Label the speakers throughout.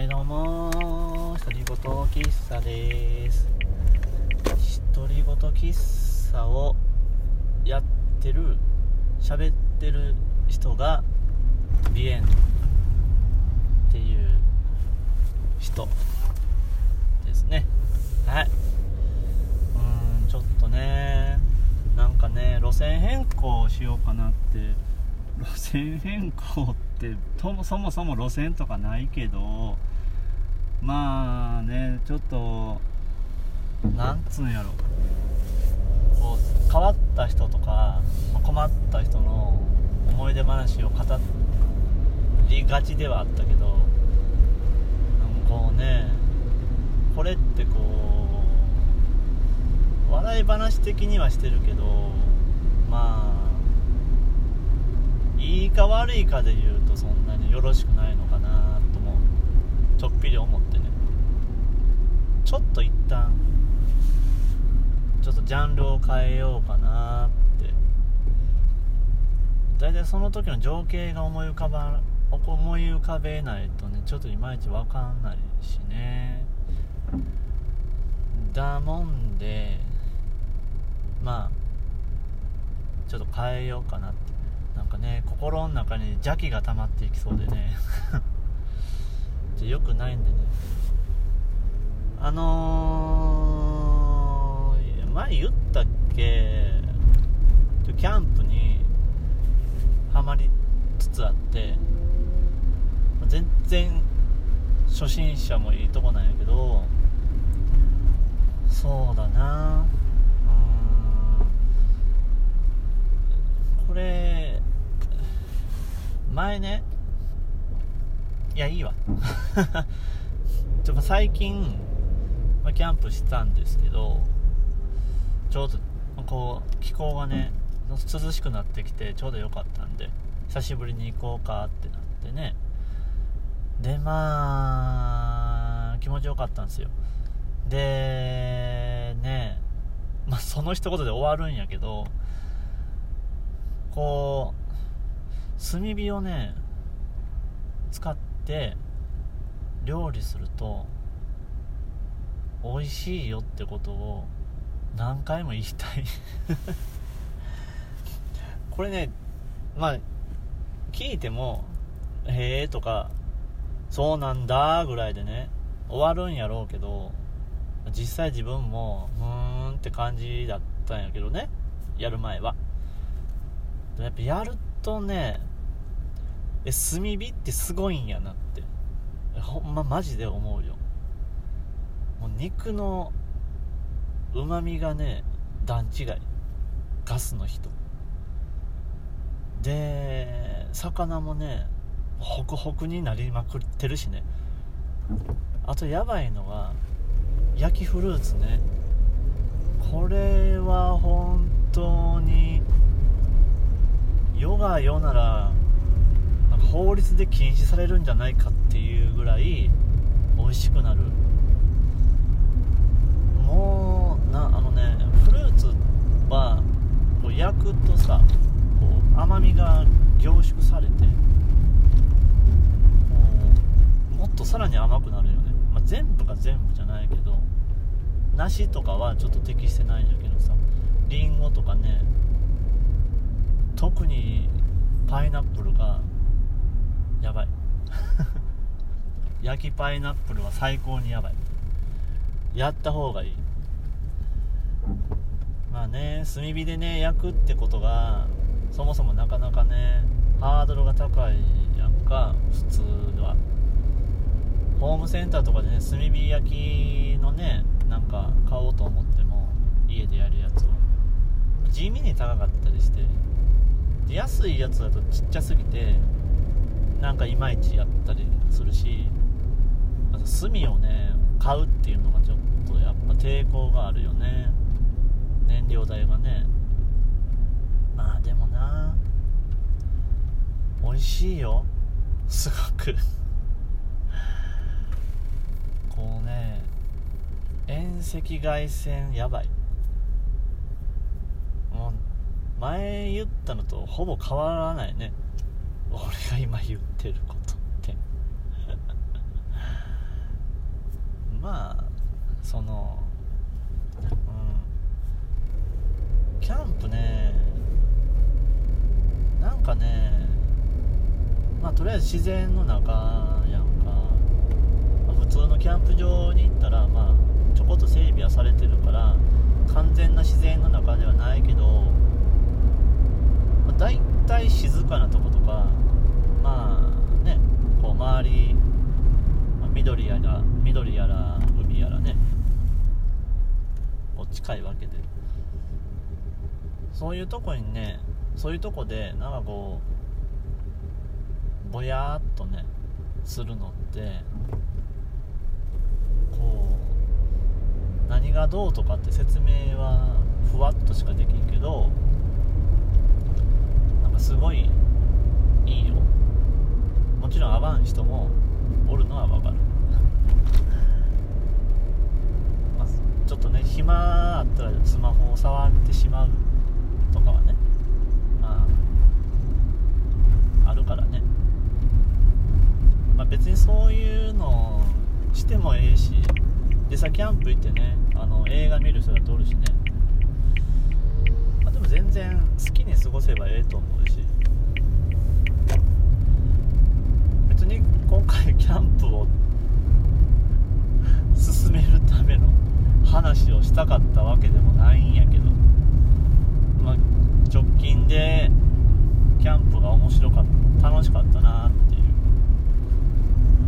Speaker 1: えー、どうも独り言喫茶です。独り言喫茶をやってる喋ってる人がビエンっていう人ですね。はい。うーんちょっとねなんかね路線変更しようかなって路線変更ってそもそも路線とかないけどまあねちょっとなんつうんやろ。こう変わった人とか困った人の思い出話を語りがちではあったけどこうねこれってこう笑い話的にはしてるけどまあいいか悪いかで言うとそんなによろしくないのかなともちょっぴり思ってね。ちょっと一旦ちょっとジャンルを変えようかなって。大体その時の情景が思い浮かば思い浮かべないとねちょっといまいち分かんないしね。だもんでまあちょっと変えようかなって。なんかね心の中に邪気が溜まっていきそうでね。よくないんでね。あのー、前言ったっけ？キャンプにハマりつつあって全然初心者もいいとこなんやけどそうだなうんこれ前ねいやいいわ。ちょっと最近、まあ、キャンプしたんですけどちょうどこう気候がね涼しくなってきてちょうど良かったんで久しぶりに行こうかってなってね。でまあ気持ちよかったんですよ。でねまあその一言で終わるんやけどこう炭火をね使って料理すると美味しいよってことを何回も言いたい。これねまあ聞いても「へえ」とか「そうなんだ」ぐらいでね終わるんやろうけど実際自分もうーんって感じだったんやけどねやる前は。やっぱやるとねえ炭火ってすごいんやなって。ほんまマジで思うよ。もう肉のうまみがね段違い。ガスの人。で魚もねホクホクになりまくってるしね。あとやばいのは焼きフルーツね。これは本当に世が世なら法律で禁止されるんじゃないかっていうぐらい美味しくなる。もうなあのねフルーツはこう焼くとさこう甘みが凝縮されてもっとさらに甘くなるよね、まあ、全部が全部じゃないけど梨とかはちょっと適してないんだけどさりんごとかね特にパイナップルがやばい。焼きパイナップルは最高にやばい。やった方がいい。まあね炭火でね焼くってことがそもそもなかなかねハードルが高いやんか普通は。ホームセンターとかでね炭火焼きのねなんか買おうと思っても家でやるやつを地味に高かったりして。安いやつだとちっちゃすぎてなんかいまいちやったりするしあと炭をね買うっていうのがちょっとやっぱ抵抗があるよね。燃料代がね。まあでもな美味しいよ。すごく。こうね遠赤外線やばい。もう前言ったのとほぼ変わらないね。俺が今言ってることって。まあそのうん。キャンプねなんかねまあとりあえず自然の中やんか、まあ普通のキャンプ場に行ったらまあちょこっと整備はされてるから完全な自然の中ではないけど、まあ、大体静かなとことかまあねこう周り、まあ緑やら緑やら海やらねこう近いわけで。そういうとこにねそういうとこでなんかこうぼやーっとねするのってこう何がどうとかって説明はふわっとしかできんけどすごいいいよ。もちろん合わん人もおるのはわかる。まあちょっとね暇あったらスマホを触ってしまうとかはねまああるからね。まあ別にそういうのしてもええしでさキャンプ行ってねあの映画見る人だっておるしね、然好きに過ごせばええと思うし。別に今回キャンプを進めるための話をしたかったわけでもないんやけど、まあ、直近でキャンプが面白かった楽しかったなっていう。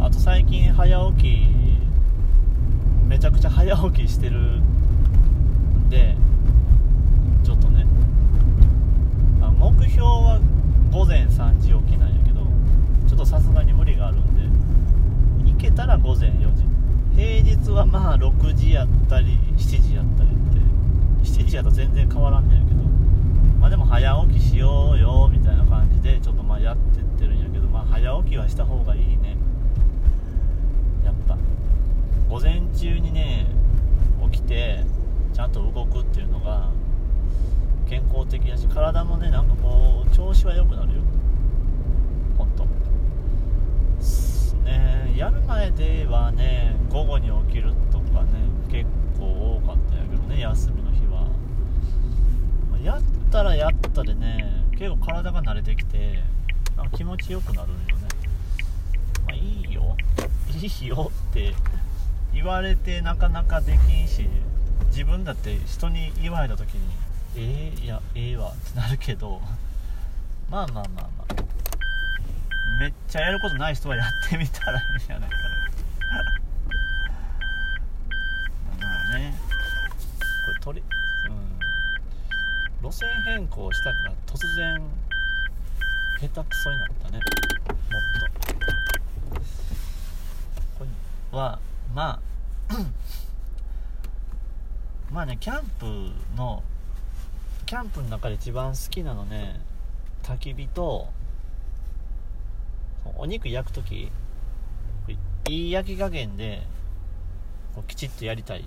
Speaker 1: あと最近早起きめちゃくちゃ早起きしてるんでちょっとねあ目標は午前3時起きなんやけどちょっとさすがに無理があるんで行けたら午前4時。平日はまあ6時やったり7時やったりって7時やと全然変わらんねんやけどまあでも早起きしようよみたいな感じでちょっとまあやってってるんやけどまあ早起きはした方がいいね。やっぱ。午前中にね起きてちゃんと動くっていうのが健康的だし体もねなんかこう調子は良くなるよ。本当ねやる前ではね午後に起きるとかね結構多かったんやけどね休みの日は。やったらやったでね結構体が慣れてきてなんか気持ちよくなるんよね。まあいいよ。いいよって言われてなかなかできんし自分だって人に言われた時にえー、いやええわってなるけど まあまあまあまあ。めっちゃやることない人はやってみたらいいんじゃないかな。まあね。これ鳥うん。路線変更したから突然下手くそになったね。もっと。これはまあ まあねキャンプのキャンプの中で一番好きなのね焚き火とお肉焼く時いい焼き加減でこうきちっとやりたい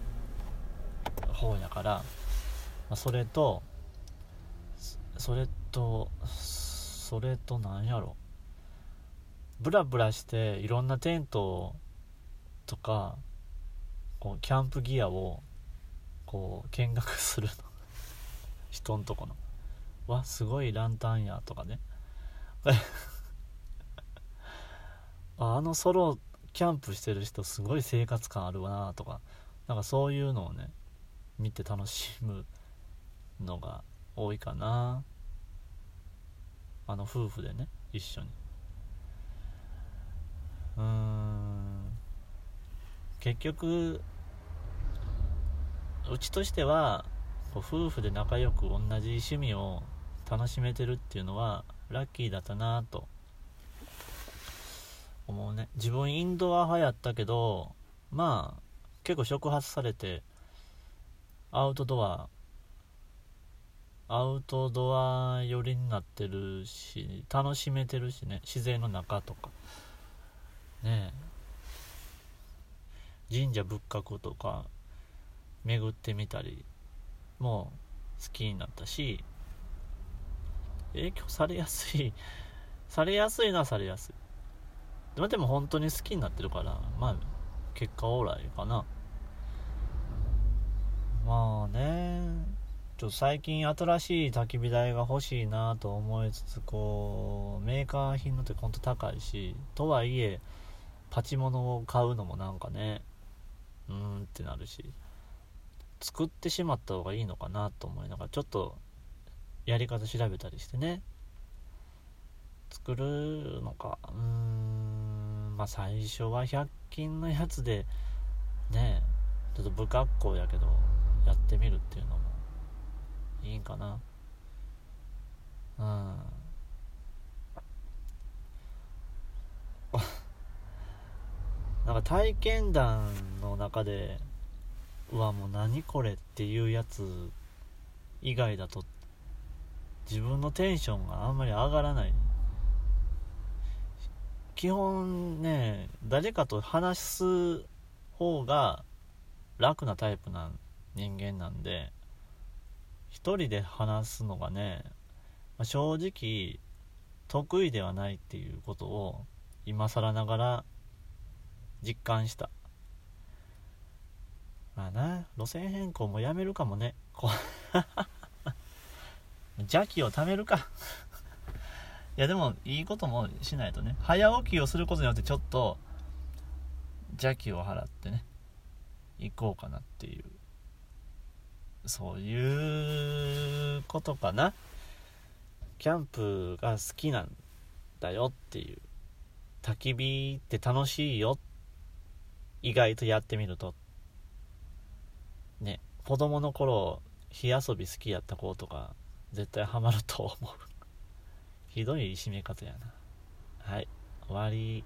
Speaker 1: 方やから、まあ、それとそれとそれと何やろ。ブラブラしていろんなテントとかこうキャンプギアをこう見学するの。人んとこの。わすごいランタンやとかね。あのソロキャンプしてる人すごい生活感あるわなとか。なんかそういうのをね見て楽しむのが多いかな。あの夫婦でね一緒に。うん。結局うちとしてはこう夫婦で仲良く同じ趣味を楽しめてるっていうのはラッキーだったなと思うね。自分インドア派やったけどまあ結構触発されてアウトドアアウトドア寄りになってるし楽しめてるしね。自然の中とか。ねえ。神社仏閣とか巡ってみたり。も好きになったし影響されやすい されやすいのはされやすい。でもでも本当に好きになってるからまあ結果オーライかな。まあねちょっと最近新しい焚き火台が欲しいなと思いつつこうメーカー品のってほんと高いしとはいえパチモノを買うのもなんかねうーんってなるし。作ってしまった方がいいのかなと思いながらちょっとやり方調べたりしてね。作るのか。うーんまあ最初は100均のやつでねちょっと不格好やけどやってみるっていうのもいいんかな。うん。なんか体験談の中でわもう何これっていうやつ以外だと自分のテンションがあんまり上がらない。基本ね誰かと話す方が楽なタイプな人間なんで一人で話すのがね、まあ正直得意ではないっていうことを今更ながら実感した。まあな路線変更もやめるかもね。こう 邪気を貯めるか。いやでもいいこともしないとね。早起きをすることによってちょっと邪気を払ってね行こうかなっていう。そういうことかな。キャンプが好きなんだよっていう。焚き火って楽しいよ。意外とやってみると。ね子供の頃火遊び好きやった子とか絶対ハマると思う。ひどい締め方やな。はい。終わり。